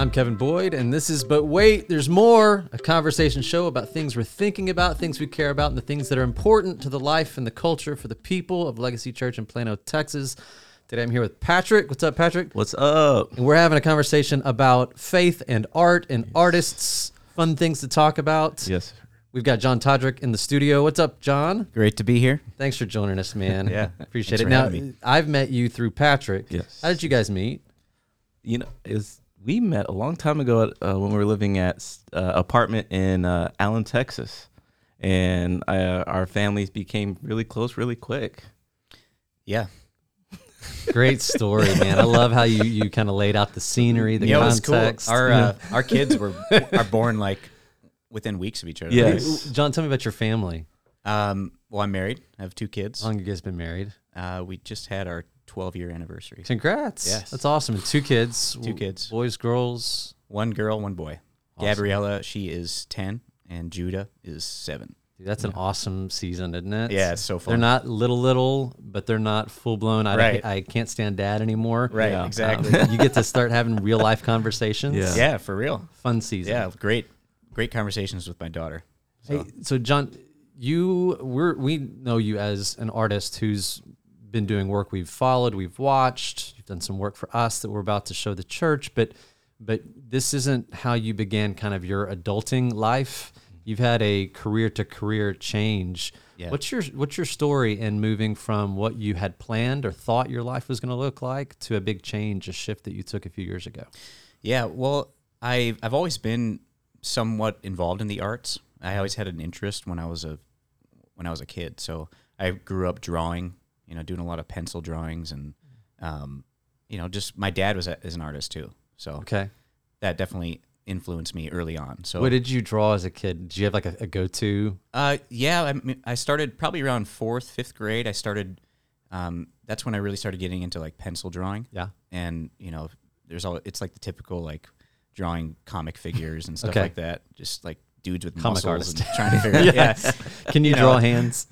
I'm Kevin Boyd, and this is But Wait, There's More, a conversation show about things we're thinking about, things we care about, and the things that are important to the life and the culture for the people of Legacy Church in Plano, Texas. Today I'm here with Patrick. What's up, Patrick? What's up? And we're having a conversation about faith and art and artists, fun things to talk about. Yes. We've got John Todryk in the studio. What's up, John? Great to be here. Thanks for joining us, man. Yeah, appreciate thanks it. for Now, me. I've met you through Patrick. Yes. How did you guys meet? You know, is we met a long time ago at, uh, when we were living at uh, apartment in uh, Allen, Texas, and uh, our families became really close really quick. Yeah. Great story, man. I love how you, you kind of laid out the scenery, the yeah, it was cool. context. Our uh, our kids were are born like within weeks of each other. Yeah. Hey, John, tell me about your family. Um. Well, I'm married. I have two kids. How long have you guys been married? Uh, we just had our 12 year anniversary. Congrats. Yes. That's awesome. And two kids. Two kids. Boys, girls. One girl, one boy. Awesome. Gabriella, she is 10, and Judah is seven. Dude, that's an awesome season, isn't it? Yeah, it's so fun. They're not little, little, but they're not full blown. I, Right. I can't stand dad anymore. Right, Yeah. exactly. Um, you get to start having real life conversations. Yeah. yeah, for real. Fun season. Yeah, great, great conversations with my daughter. So, Hey, so John, you we're we know you as an artist who's been doing work we've followed, we've watched. You've done some work for us that we're about to show the church, but but this isn't how you began kind of your adulting life. You've had a career to career change. Yeah. What's your what's your story in moving from what you had planned or thought your life was going to look like to a big change, a shift that you took a few years ago? Yeah, well, I I've always been somewhat involved in the arts. I always had an interest when I was a when I was a kid. So I grew up drawing, you know, doing a lot of pencil drawings and um, you know, just my dad was a, is an artist too. So Okay. that definitely influenced me early on. So What did you draw as a kid? Did you have like a, a go to? uh, yeah, I, mean, I started probably around fourth, fifth grade. I started. Um, that's when I really started getting into like pencil drawing. Yeah. and you know there's all it's like the typical like drawing comic figures and stuff Okay. like that just like dudes with Comic muscles artist. and trying to figure out yeah Can you, You know, draw hands?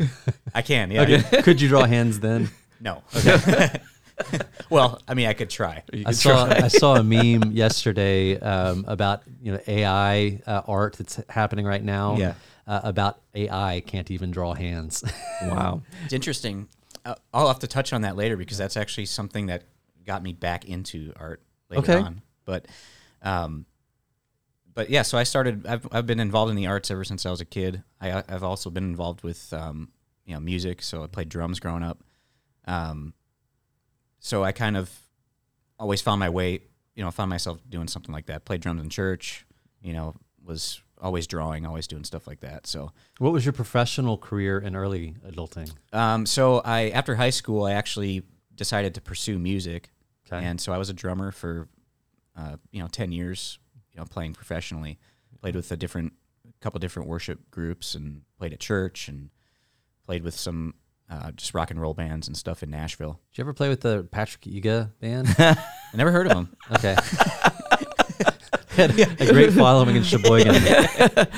i can yeah Okay. Could you draw hands then? no Okay. well i mean i could try I saw I saw a meme yesterday um, about you know AI uh, art that's happening right now. Yeah. Uh, about AI can't even draw hands. Wow. it's interesting uh, i'll have to touch on that later because that's actually something that got me back into art later Okay. on but um but yeah so i started I've, I've been involved in the arts ever since i was a kid. I, i've also been involved with um, you know music so i played drums growing up. Um, so i kind of always found my way you know found myself doing something like that. Played drums in church you know was always drawing always doing stuff like that. So what was your professional career in early adulting? um, so I after high school, I actually decided to pursue music, Okay. and so I was a drummer for uh, you know ten years, you know, playing professionally. Played with a different couple different worship groups, and played at church, and played with some uh, just rock and roll bands and stuff in Nashville. Did you ever play with the Patrick Iga band? I never heard of them. Okay. Had a great following in Sheboygan.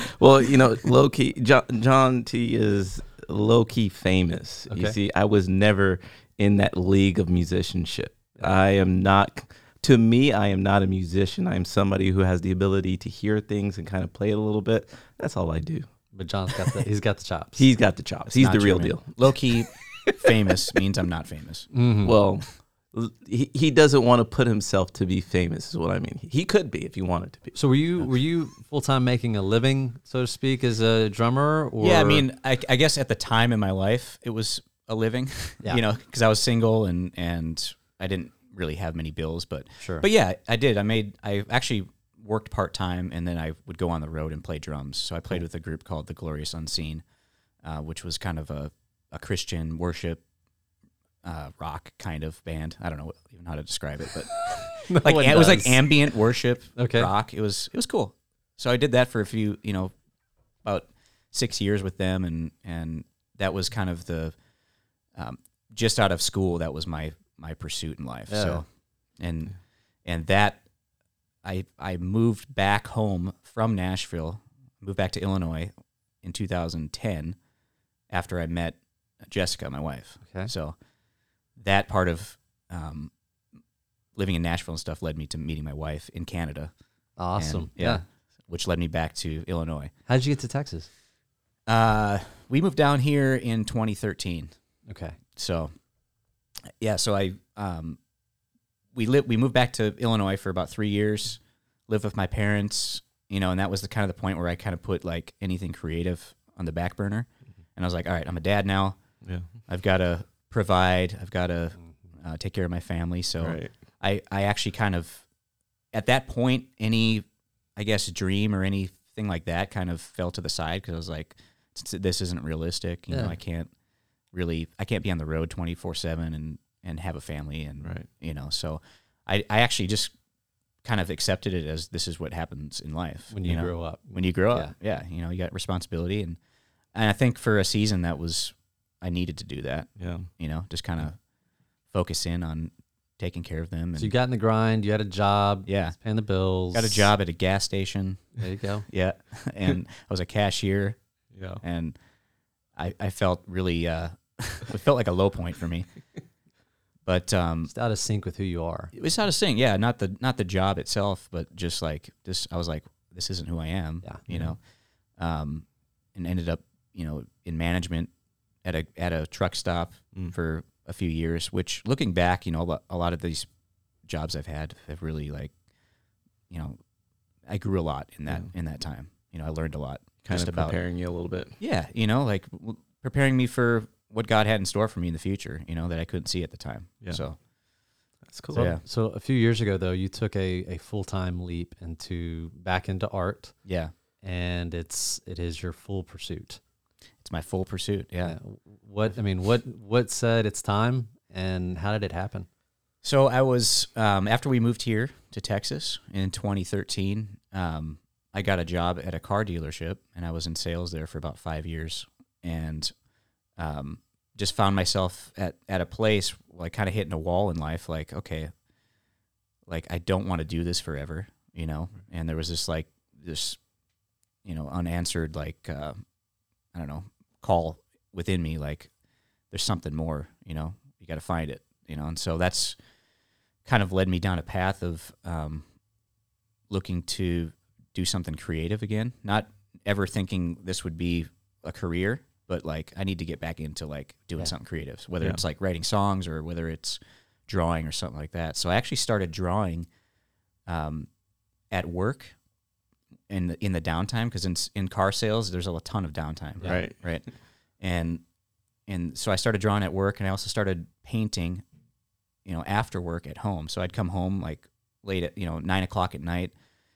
Well, you know, low key, John, John T is low key famous. You see, I was never in that league of musicianship. I am not. To me, I am not a musician. I am somebody who has the ability to hear things and kind of play it a little bit. That's all I do. But John's got the he's got the chops. He's got the chops. He's the real man. deal. Low key, famous means I'm not famous. Mhm. Well, he, he doesn't want to put himself to be famous, is what I mean. He could be if he wanted to be. so were you were you full time making a living, so to speak, as a drummer? Or yeah, I mean, I, I guess at the time in my life, it was a living, Yeah. you know, because I was single and and I didn't really have many bills, but Sure. but yeah, I did. I made I actually worked part time and then I would go on the road and play drums. So I played with a group called the Glorious Unseen, uh, which was kind of a a Christian worship. Uh, rock kind of band. I don't know even how to describe it, but like one it was like ambient worship Okay. rock. It was it was cool. So I did that for a few, you know, about six years with them, and and that was kind of the um, just out of school. That was my my pursuit in life. Yeah. So and and that I I moved back home from Nashville, moved back to Illinois in 2010 after I met Jessica, my wife. Okay. So that part of um, living in Nashville and stuff led me to meeting my wife in Canada. Awesome. And, yeah. which led me back to Illinois. How did you get to Texas? Uh, we moved down here in 2013. Okay. So, yeah, so I um, we lived we moved back to Illinois for about three years, lived with my parents, you know, and that was the kind of the point where I kind of put like anything creative on the back burner, and I was like, all right, I'm a dad now. Yeah. I've got to provide. I've got to uh, take care of my family. So Right. I I actually kind of at that point any I guess dream or anything like that kind of fell to the side because I was like, "This- this isn't realistic. You Yeah. know, I can't really I can't be on the road twenty four seven and and have a family and Right. you know so I I actually just kind of accepted it as this is what happens in life When you, know? grow up. when you grow up yeah you know you got responsibility and and I think for a season that was I needed to do that Yeah. you know just kind of focus in on taking care of them and So you got in the grind. You had a job. yeah Paying the bills. got a job at a gas station There you go. yeah and I was a cashier Yeah. and I I felt really uh it felt like a low point for me but um Just out of sync with who you are. it was how to sing yeah not the not the job itself but just like this i was like this isn't who i am Yeah. you know um and ended up you know in management at a at a truck stop Mm. for a few years which looking back you know a lot, of these jobs i've had have really like you know i grew a lot in that Yeah. in that time you know i learned a lot Kind just of about preparing you a little bit. yeah you know like w- preparing me for what god had in store for me in the future you know that i couldn't see at the time Yeah. so That's cool. So, yeah. So a few years ago, though, you took a, a full time leap into back into art, yeah and it's it is your full pursuit. it's my full pursuit yeah. What I mean, what what said it's time, and how did it happen? So I was um, after we moved here to Texas in 2013. Um, I got a job at a car dealership, and I was in sales there for about five years, and um, just found myself at at a place like kind of hitting a wall in life. Like, okay, like I don't want to do this forever, you know. And there was this like this, you know, unanswered like uh, I don't know call within me, like there's something more, you know. You got to find it, you know. And so that's kind of led me down a path of um, looking to do something creative again. Not ever thinking this would be a career, but like I need to get back into like doing Yeah. something creative, whether Yeah. it's like writing songs or whether it's drawing or something like that. So I actually started drawing um, at work in the, in the downtime because in in car sales there's a ton of downtime, Yeah. Right. right? And and so I started drawing at work, and I also started painting, you know, after work at home. So I'd come home like late at you know nine o'clock at night.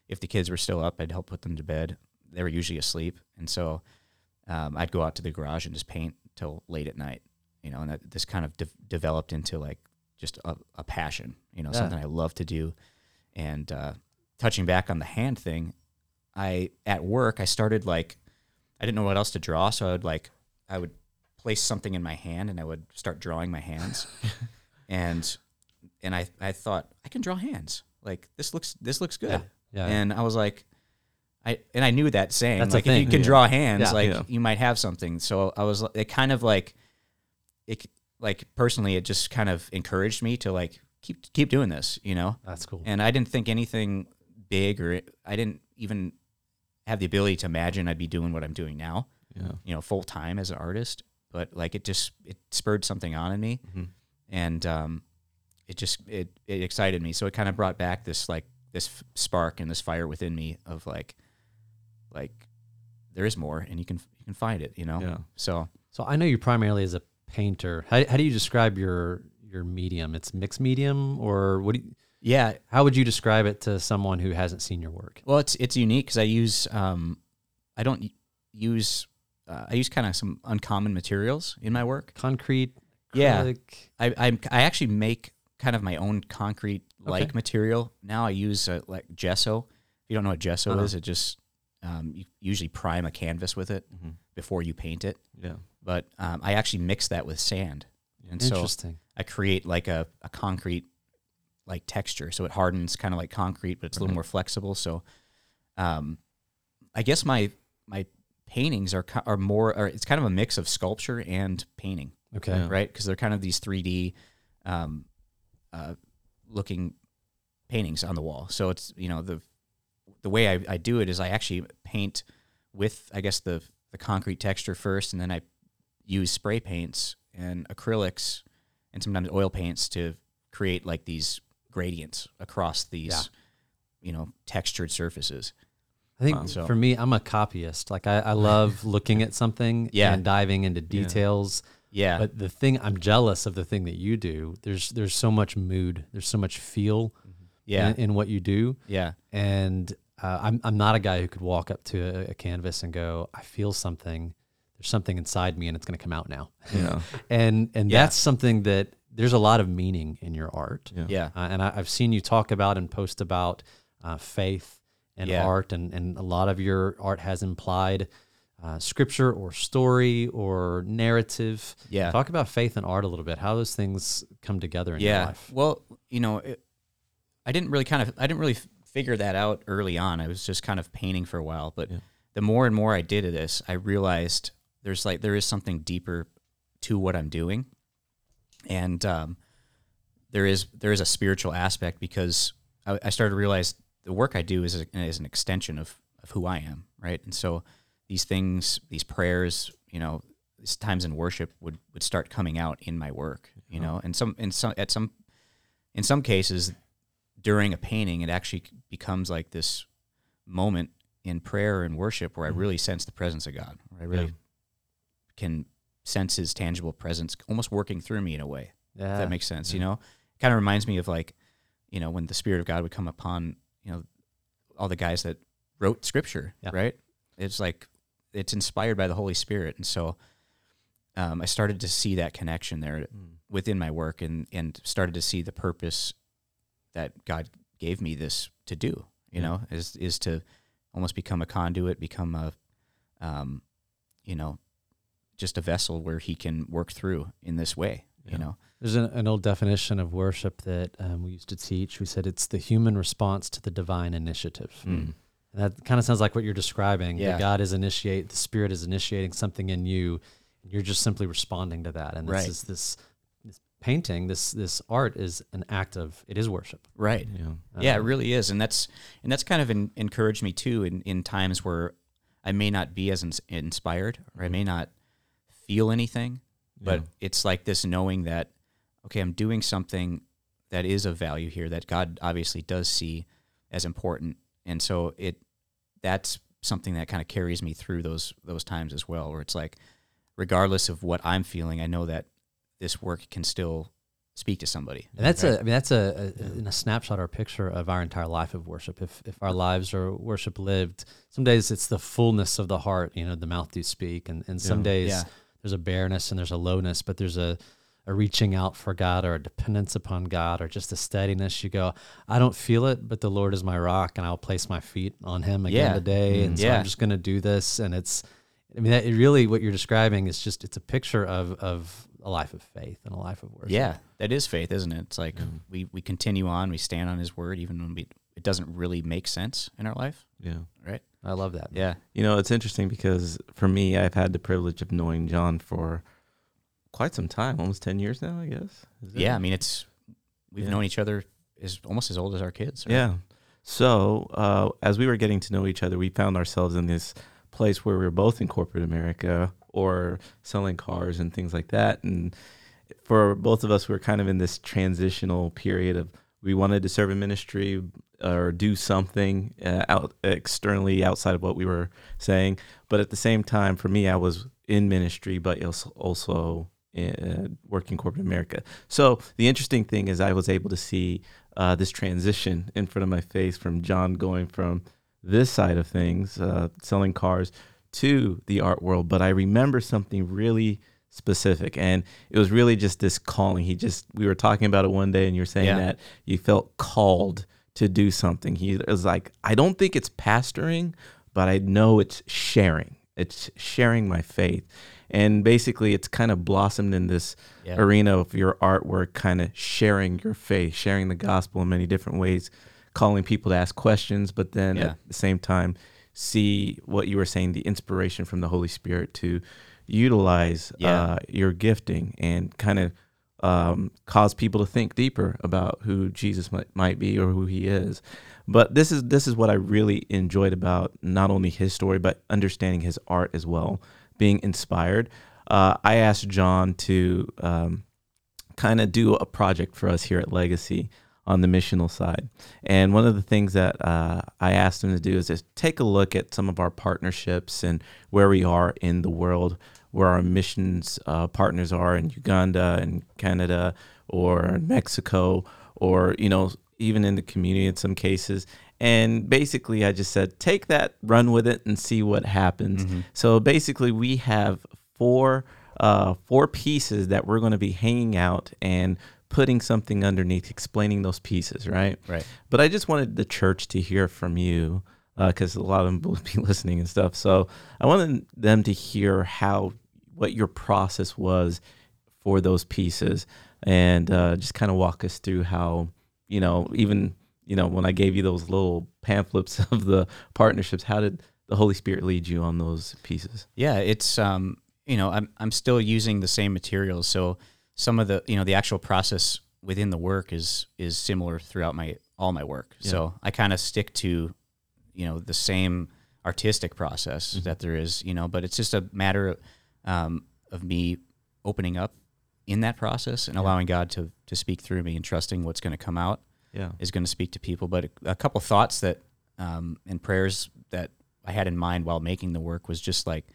If the kids were still up, I'd help put them to bed. They were usually asleep, and so um, I'd go out to the garage and just paint till late at night. You know, and that this kind of de- developed into like just a, a passion. You know, Yeah. something I love to do. And uh, touching back on the hand thing, I at work I started like I didn't know what else to draw, so I would like I would place something in my hand and I would start drawing my hands. and and I I thought I can draw hands. Like this looks this looks good. Yeah. And I was like I and I knew that saying That's like if you can yeah. draw hands Yeah. like Yeah. you might have something. So I was it kind of like it like personally it just kind of encouraged me to like keep keep doing this, you know? That's cool. And I didn't think anything big or I didn't even have the ability to imagine I'd be doing what I'm doing now, Yeah. you know, full time as an artist. But like it just it spurred something on in me, Mhm. and um, it just it it excited me. So it kind of brought back this like this f- spark and this fire within me of like like there is more, and you can you can find it, you know. Yeah. So So I know you primarily as a painter. How, how do you describe your your medium? It's mixed medium, or what? Do you, yeah, how would you describe it to someone who hasn't seen your work? Well, it's it's unique because I use um, I don't use uh, I use kind of some uncommon materials in my work. Concrete. Yeah. acrylic? I I, I actually make kind of my own concrete like Okay. material. Now I use uh, like gesso. If you don't know what gesso Uh-huh. is, it just um, you usually prime a canvas with it Mhm. before you paint it. Yeah. But um, I actually mix that with sand, and so I create like a, a concrete like texture. So it hardens kind of like concrete, but it's a little more flexible. So um, I guess my my paintings are are more or it's kind of a mix of sculpture and painting, Okay. Yeah. right? Because they're kind of these 3D um, uh, looking paintings on the wall. So it's you know the the way I, I do it is I actually paint with I guess the the concrete texture first, and then I use spray paints and acrylics and sometimes oil paints to create like these gradients across these Yeah. you know textured surfaces. I think Um, so- for me, I'm a copyist. Like I, I love looking at something Yeah. and diving into details. Yeah, But the thing I'm jealous of the thing that you do. There's there's so much mood. There's so much feel yeah, in, in what you do. yeah, And uh, I'm I'm not a guy who could walk up to a, a canvas and go, I feel something. There's something inside me, and it's going to come out now. Yeah. And and Yeah. that's something that there's a lot of meaning in your art. Yeah. yeah, Uh, and I, I've seen you talk about and post about uh, faith and Yeah. art, and, and a lot of your art has implied uh, scripture or story or narrative. yeah. Talk about faith and art a little bit, how those things come together in your yeah. life. Well, you know, it, I didn't really kind of I didn't really f- figure that out early on. I was just kind of painting for a while, but Yeah. the more and more I did of this, I realized there's like there is something deeper to what I'm doing, and um, there is there is a spiritual aspect because I, I started to realize the work I do is a, is an extension of of who I am, right? And so these things, these prayers, you know, these times in worship would would start coming out in my work, you know, and some in some at some in some cases during a painting, it actually becomes like this moment in prayer and worship where I really sense the presence of God, I really Yeah. can sense His tangible presence, almost working through me in a way. Yeah. If that makes sense, you know, kind of reminds me of like, you know, when the Spirit of God would come upon, you know, all the guys that wrote Scripture, Yeah. right? It's like it's inspired by the Holy Spirit, and so um, I started to see that connection there within my work, and and started to see the purpose that God gave me this to do. You Yeah. know, is is to almost become a conduit, become a, um, you know, just a vessel where He can work through in this way. Yeah. You know, There's an, an old definition of worship that um, we used to teach. We said it's the human response to the divine initiative. Mm. And that kind of sounds like what you're describing. Yeah. That God is initiate, the Spirit is initiating something in you, and you're just simply responding to that. And this Right. is this this painting, this this art is an act of it is worship. right? Yeah. yeah, it Um, really is, and that's and that's kind of in, encouraged me too in, in times where I may not be as ins- inspired or I may not feel anything, but Yeah. it's like this knowing that okay, I'm doing something that is of value here that God obviously does see as important, and so it that's something that kind of carries me through those those times as well, where it's like regardless of what I'm feeling, I know that this work can still speak to somebody. And that's Right. a, I mean, that's a, a in a snapshot or picture of our entire life of worship. If if our lives are worship lived, some days it's the fullness of the heart. You know, the mouth do speak, and and some Yeah. days Yeah. there's a bareness and there's a lowness, but there's a a reaching out for God or a dependence upon God or just a steadiness. You go, I don't feel it, but the Lord is my rock, and I'll place my feet on Him again Yeah. today, mm-hmm. and so Yeah. I'm just going to do this. And it's, I mean, that, it really what you're describing is just it's a picture of of a life of faith and a life of worship. Yeah, that is faith, isn't it? It's like Mhm. we, we continue on, we stand on his word, even when we, it doesn't really make sense in our life, Yeah. right? I love that. Yeah. You know, it's interesting because for me, I've had the privilege of knowing John for quite some time, almost 10 years now, I guess. Is it? Yeah. I mean, it's, we've Yeah. known each other as almost as old as our kids. right? Yeah. So, uh, as we were getting to know each other, we found ourselves in this place where we were both in corporate America or selling cars and things like that. And for both of us, we are kind of in this transitional period of we wanted to serve in ministry or do something uh, out externally outside of what we were saying. But at the same time, for me, I was in ministry, but also- uh, working corporate America. So the interesting thing is, I was able to see uh, this transition in front of my face from John going from this side of things, uh, selling cars, to the art world. But I remember something really specific, and it was really just this calling. He just we were talking about it one day, and you're saying Yeah. that you felt called to do something. He was like, I don't think it's pastoring, but I know it's sharing. It's sharing my faith. And basically, it's kind of blossomed in this Yeah. arena of your artwork, kind of sharing your faith, sharing the gospel in many different ways, calling people to ask questions, but then Yeah. at the same time, see what you were saying the inspiration from the Holy Spirit to utilize Yeah. uh, your gifting and kind of um, cause people to think deeper about who Jesus might, might be or who he is. But this is this is what I really enjoyed about not only his story but understanding his art as well, being inspired. Uh, I asked John to um, kind of do a project for us here at Legacy on the missional side. And one of the things that uh, I asked him to do is just take a look at some of our partnerships and where we are in the world, where our missions uh, partners are in Uganda and Canada or Mexico, or, you know, even in the community in some cases. And basically, I just said, take that, run with it, and see what happens. Mm-hmm. So basically, we have four uh, four pieces that we're going to be hanging out and putting something underneath, explaining those pieces, right? Right. But I just wanted the church to hear from you because a lot of them will be listening and stuff. So I wanted them to hear how what your process was for those pieces and uh, just kind of walk us through how you know even you know when I gave you those little pamphlets of the partnerships, how did the Holy Spirit lead you on those pieces? Yeah, it's um, you know, I'm I'm still using the same materials, so some of the you know the actual process within the work is is similar throughout my all my work. Yeah. So I kind of stick to you know the same artistic process Mhm. that there is, you know, but it's just a matter of, um, of me opening up in that process and Yeah. allowing God to to speak through me and trusting what's going to come out Yeah. is going to speak to people. But a, a couple thoughts that um, and prayers that I had in mind while making the work was just like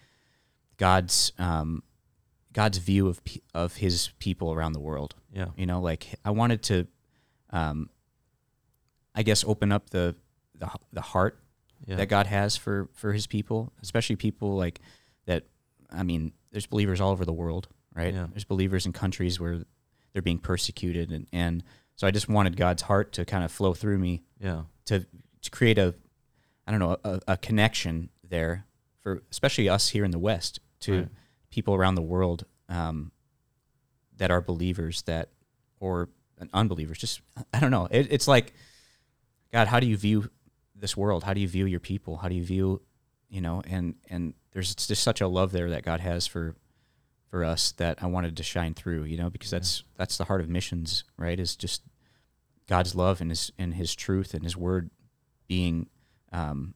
God's um, God's view of of His people around the world. Yeah. You know, like I wanted to, um, I guess, open up the the, the heart Yeah. that God has for for His people, especially people like that. I mean, there's believers all over the world, right? Yeah. There's believers in countries where they're being persecuted, and and so I just wanted God's heart to kind of flow through me yeah. to to create a I don't know a, a connection there for especially us here in the West to Right. People around the world um, that are believers that or unbelievers. Just I don't know. It, it's like God, how do you view this world? How do you view your people? How do you view you know? And and there's just such a love there that God has for for us that I wanted to shine through. You know, because that's that's the heart of missions, right? Is just God's love and his and his truth and his word being um,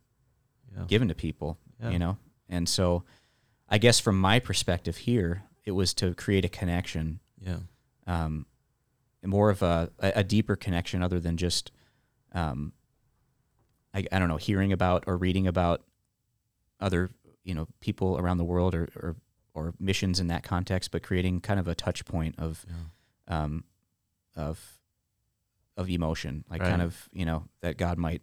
Yeah. given to people, Yeah. you know? And so I guess from my perspective here, it was to create a connection, Yeah. um, more of a, a deeper connection other than just, um, I, I don't know, hearing about or reading about other, you know, people around the world or, or, or missions in that context, but creating kind of a touch point of, Yeah. um, of, of emotion, like Right. kind of, you know, that God might,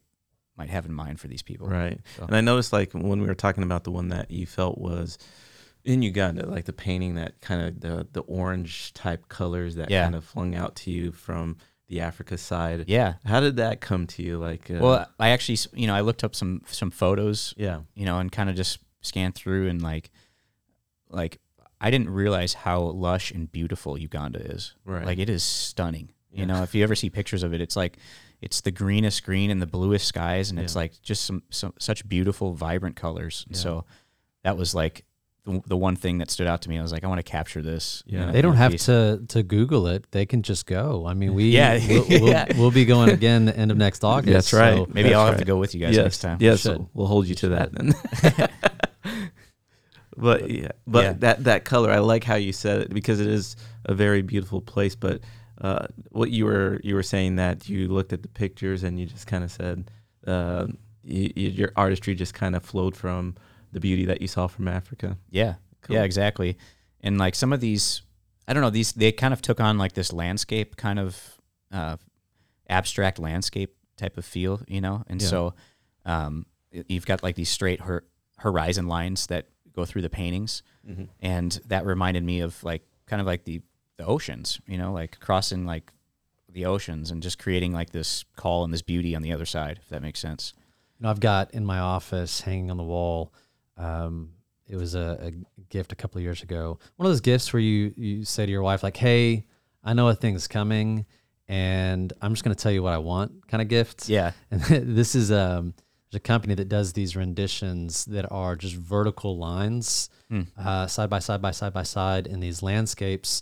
might have in mind for these people. Right. So- And I noticed like when we were talking about the one that you felt was in Uganda, like the painting that kind of the the orange type colors that Yeah. kind of flung out to you from the Africa side. Yeah. How did that come to you? Like, uh, Well, I actually, you know, I looked up some some photos, yeah, you know, and kind of just scanned through and like, like I didn't realize how lush and beautiful Uganda is. right. Like it is stunning. Yeah. You know, if you ever see pictures of it, it's like it's the greenest green and the bluest skies, and it's like just some, some such beautiful, vibrant colors. Yeah. So that was like the, the one thing that stood out to me. I was like, I want to capture this. you Yeah. know, They don't have piece. to to Google it. They can just go. I mean, we Yeah. we'll, we'll, Yeah. we'll be going again the end of next August. That's right. so- Maybe That's I'll have to go with you guys yes, next time. Yes, should. we'll hold you to that then. but yeah, but Yeah. that that color, I like how you said it because it is a very beautiful place. But uh, what you were you were saying that you looked at the pictures and you just kind of said uh, y y your artistry just kind of flowed from the beauty that you saw from Africa. Yeah. Cool. Yeah, exactly. And like some of these, I don't know, these they kind of took on like this landscape kind of uh, abstract landscape type of feel, you know. And Yeah. so um, you've got like these straight hor- horizon lines that go through the paintings, Mm-hmm. and that reminded me of like kind of like the the oceans, you know, like crossing like the oceans and just creating like this call and this beauty on the other side, if that makes sense. You know, I've got in my office hanging on the wall. Um, it was a, a gift a couple of years ago. One of those gifts where you you say to your wife like, "Hey, I know a thing's coming, and I'm just going to tell you what I want." Kind of gift. Yeah. And this is um, there's a company that does these renditions that are just vertical lines, Hmm. uh, side by side by side by side in these landscapes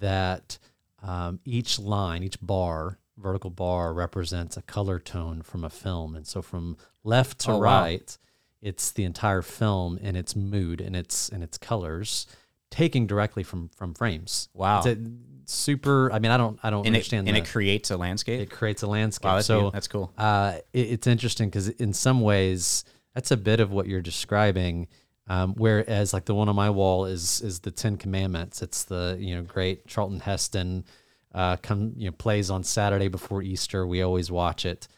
that um, each line, each bar, vertical bar represents a color tone from a film. And so from left to Oh, wow. right, it's the entire film and its mood and its and its colors taking directly from from frames. Wow. It's a super I mean I don't I don't and it, understand and the- it creates a landscape. it creates a landscape. wow, that's, so that's cool. uh, it, it's interesting because in some ways that's a bit of what you're describing. Um, whereas like the one on my wall is is the Ten Commandments. It's the you know great Charlton Heston uh, come you know plays on Saturday before Easter. We always watch it.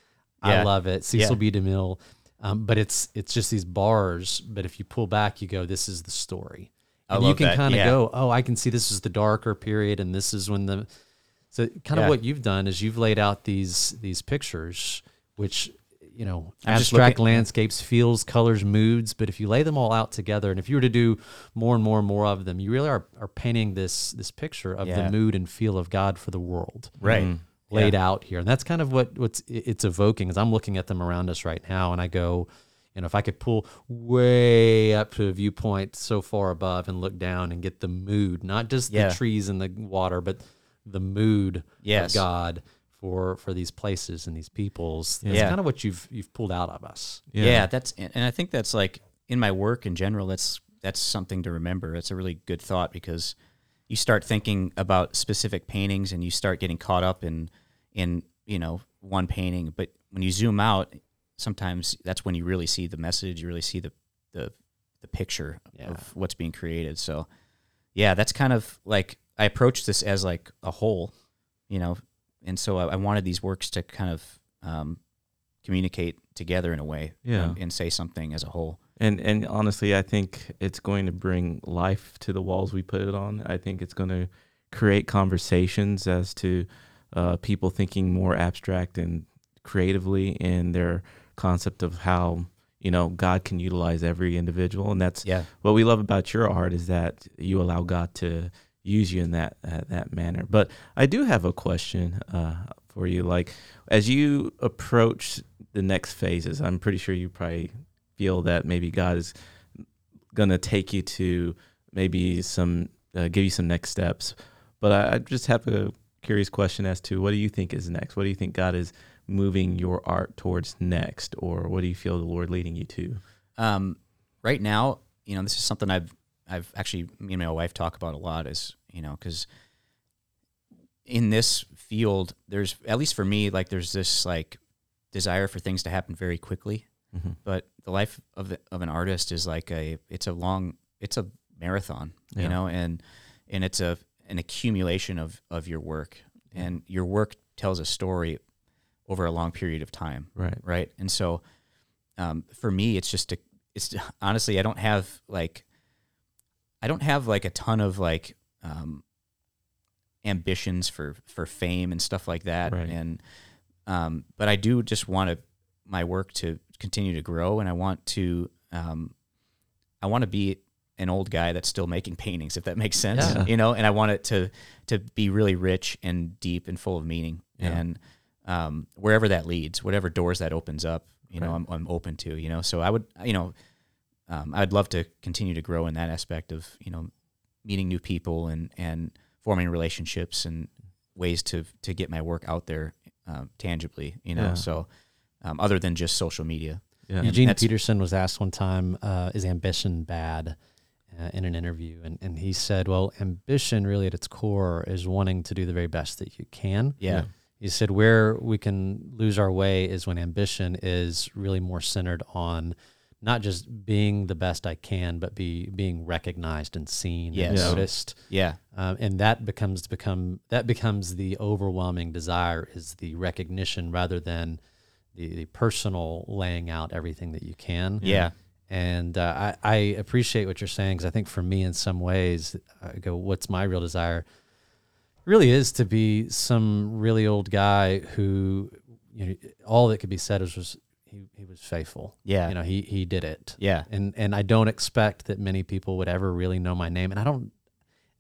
I love it. Cecil Yeah. B. DeMille. Um, but it's it's just these bars. But if you pull back, you go, this is the story. And you can kind of Yeah. go, oh, I can see this is the darker period, and this is when the so kind of Yeah. what you've done is you've laid out these these pictures, which you know I'm abstract looking- landscapes, feels, colors, moods. But if you lay them all out together, and if you were to do more and more and more of them, you really are are painting this this picture of Yeah. the mood and feel of God for the world Right. Mm. laid out here, and that's kind of what what's it's evoking. As I'm looking at them around us right now, and I go. You know, if I could pull way up to a viewpoint so far above and look down and get the mood, not just Yeah. the trees and the water, but the mood Yes. of God for for these places and these peoples. That's Yeah. kind of what you've you've pulled out of us. Yeah. that's and I think that's like in my work in general. That's that's something to remember. It's a really good thought because you start thinking about specific paintings and you start getting caught up in in you know one painting. But when you zoom out, sometimes that's when you really see the message. You really see the the the picture Yeah. of what's being created. So yeah, that's kind of like I approach this as like a whole, you know, and so I, I wanted these works to kind of um, communicate together in a way, Yeah. and, and say something as a whole. And and honestly, I think it's going to bring life to the walls we put it on. I think it's going to create conversations as to uh, people thinking more abstract and creatively in their concept of how you know God can utilize every individual, and that's Yeah, what we love about your art is that you allow God to use you in that uh, that manner. But I do have a question uh, for you. Like as you approach the next phases, I'm pretty sure you probably feel that maybe God is gonna take you to maybe some uh, give you some next steps. But I, I just have a curious question as to what do you think is next? What do you think God is moving your art towards next, or what do you feel the Lord leading you to? um, right now, you know, this is something I've I've actually me and my wife talk about a lot. Is you know because in this field, there's at least for me, like there's this like desire for things to happen very quickly. Mhm. but the life of the, of an artist is like a it's a long it's a marathon Yeah. you know and and it's a an accumulation of of your work and your work tells a story over a long period of time Right. right and so um, for me it's just a it's honestly i don't have like i don't have like a ton of like um, ambitions for for fame and stuff like that Right. and um, but i do just want to my work to continue to grow and i want to um, i want to be an old guy that's still making paintings if that makes sense Yeah. you know and i want it to to be really rich and deep and full of meaning Yeah. and um, wherever that leads whatever doors that opens up you know I'm, I'm open to you know so i would you know um, i'd love to continue to grow in that aspect of you know meeting new people and and forming relationships and ways to to get my work out there um, tangibly you know Yeah. so um, other than just social media Yeah. Eugene Peterson was asked one time, uh, "Is ambition bad?" Uh, in an interview, and and he said, "Well, ambition really at its core is wanting to do the very best that you can." yeah He said, "Where we can lose our way is when ambition is really more centered on." Not just being the best I can, but be being recognized and seen and Yes. Yeah. noticed. yeah um, and that becomes become that becomes the overwhelming desire is the recognition rather than the, the personal laying out everything that you can yeah and uh, I, I appreciate what you're saying because I think for me in some ways I go what's my real desire really is to be some really old guy who you know all that could be said is was he, he was faithful yeah you know he he did it yeah and and I don't expect that many people would ever really know my name, and I don't.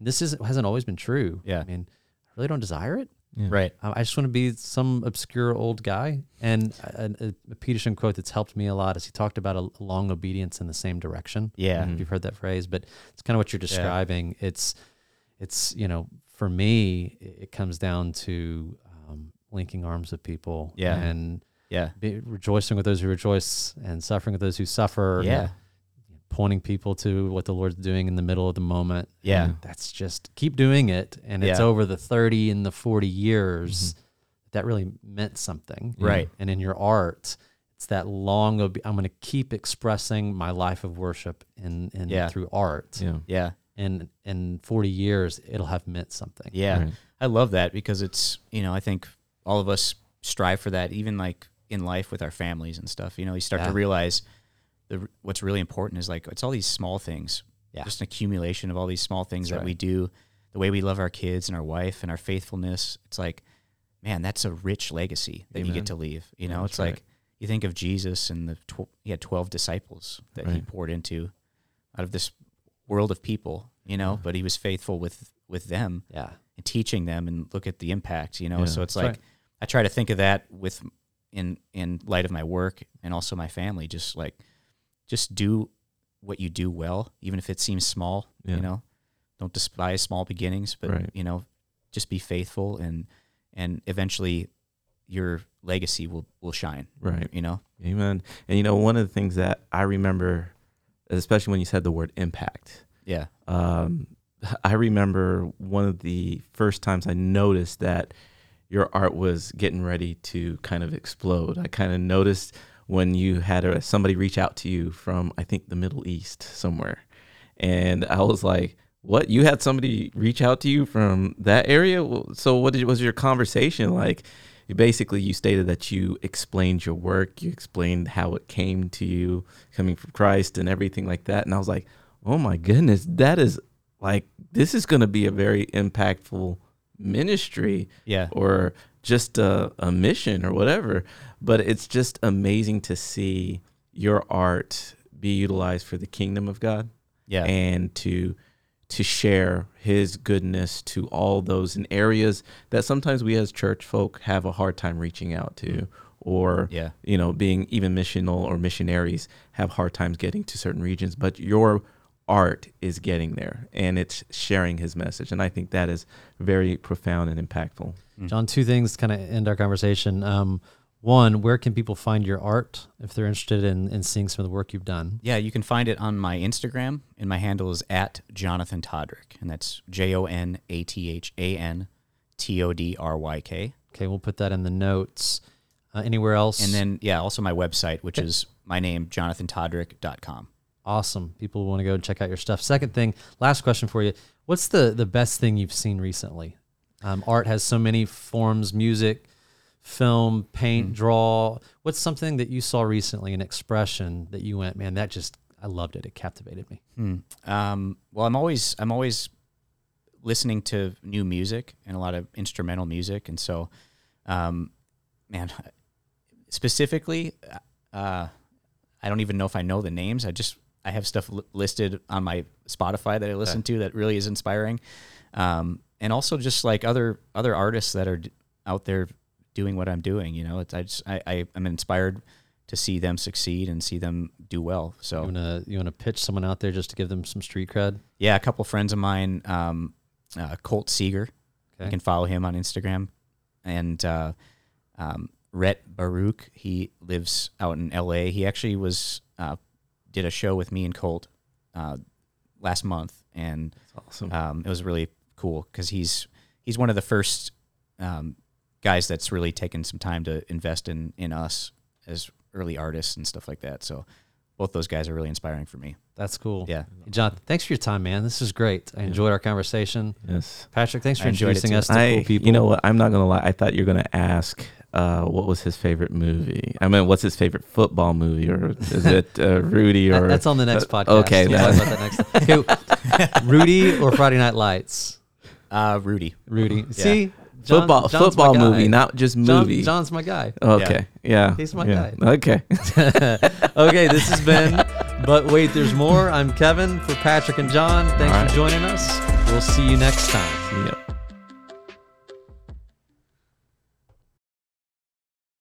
This is hasn't always been true. Yeah. I mean, I really don't desire it. Yeah. right I I just want to be some obscure old guy. And a, a, a Peterson quote that's helped me a lot is he talked about a, long obedience in the same direction. yeah Mhm. If you've heard that phrase, but it's kind of what you're describing. It's it's you know for me, it, it comes down to um, linking arms with people. Yeah. and Yeah. be, rejoicing with those who rejoice and suffering with those who suffer. Yeah. pointing people to what the Lord's doing in the middle of the moment. Yeah. And that's just keep doing it, and it's over the thirty and the forty years mm-hmm. that really meant something, Right. And in your art, it's that long. Ob- I'm going to keep expressing my life of worship in, in Yeah. through art, Yeah. Yeah. and in forty years, it'll have meant something. Yeah. Right. I love that because it's, you know, I think all of us strive for that, even like in life with our families and stuff. You know, you start Yeah. to realize the what's really important is like it's all these small things. Yeah. Just an accumulation of all these small things That's that right. we do, the way we love our kids and our wife and our faithfulness. It's like, man, that's a rich legacy that you get to leave. You know, That's it's right. like you think of Jesus and the tw- he had 12 disciples that he poured into out of this world of people, you know, but he was faithful with with them Yeah, and teaching them and look at the impact, you know. Yeah, so it's like right. I try to think of that with in in light of my work and also my family. Just like just do what you do well, even if it seems small. Yeah. You know, don't despise small beginnings, but Right. you know, just be faithful and and eventually your legacy will will shine. Right. You know. Amen. And you know, one of the things that I remember, especially when you said the word impact, Yeah. um, I remember one of the first times I noticed that your art was getting ready to kind of explode. I kind of noticed when you had a, somebody reach out to you from, I think, the Middle East somewhere. And I was like, what? You had somebody reach out to you from that area? So, what did, was your conversation like? Basically you stated that you explained your work, you explained how it came to you coming from Christ and everything like that. And I was like, oh my goodness, that is like this is going to be a very impactful ministry Yeah. or just a, a mission or whatever. But it's just amazing to see your art be utilized for the kingdom of God Yeah. and to to share his goodness to all those in areas that sometimes we as church folk have a hard time reaching out to mm. or Yeah. you know being even missional or missionaries have hard times getting to certain regions but your art is getting there and it's sharing his message and i think that is very profound and impactful John. Two things kind of end our conversation. Um, one, where can people find your art if they're interested in, in seeing some of the work you've done? Yeah, you can find it on my Instagram, and my handle is at Jonathan Todryk, and that's J O N A T H A N T O D R Y K. Okay, we'll put that in the notes. Uh, anywhere else? And then, yeah, also my website, which is my name, jonathantodryk.com. awesome. People want to go and check out your stuff. Second thing, last question for you: What's the the best thing you've seen recently? Um, art has so many forms: music, film, paint, Hmm. draw. What's something that you saw recently, an expression that you went, man, that just I loved it. It captivated me. Hmm. Um, well, I'm always I'm always listening to new music and a lot of instrumental music, and so, um, man, specifically, uh, I don't even know if I know the names. I just I have stuff li- listed on my Spotify that I listen to that really is inspiring, um, and also just like other other artists that are d- out there doing what I'm doing. You know, it's I just I, I I'm inspired to see them succeed and see them do well. So You wanna you wanna pitch someone out there just to give them some street cred? yeah, a couple friends of mine, um, uh, Colt Seeger, Okay. you can follow him on Instagram, and uh, um, Rhett Baruch, he lives out in L.A. He actually was uh, did a show with me and Colt uh, last month, and awesome um, it was really cool because he's he's one of the first um, guys that's really taken some time to invest in in us as early artists and stuff like that. So both those guys are really inspiring for me. That's cool. Yeah. Hey, John, thanks for your time, man. This is great. I enjoyed our conversation. yes Patrick, thanks for I introducing us to I, cool people. you know what? I'm not gonna lie. I thought you were gonna ask uh, what was his favorite movie. I mean, what's his favorite football movie, or is it uh, Rudy? That- Or that's on the next uh, podcast. okay, We'll that- talk about that next. Okay, Rudy or Friday Night Lights? Uh, Rudy. Rudy. See, John- football John's football movie, not just John- movie. John's my guy. okay, yeah, He's my yeah. guy. Okay, okay, this has been. But wait, there's more. I'm Kevin for Patrick and John. Thanks All right. for joining us. We'll see you next time. yep.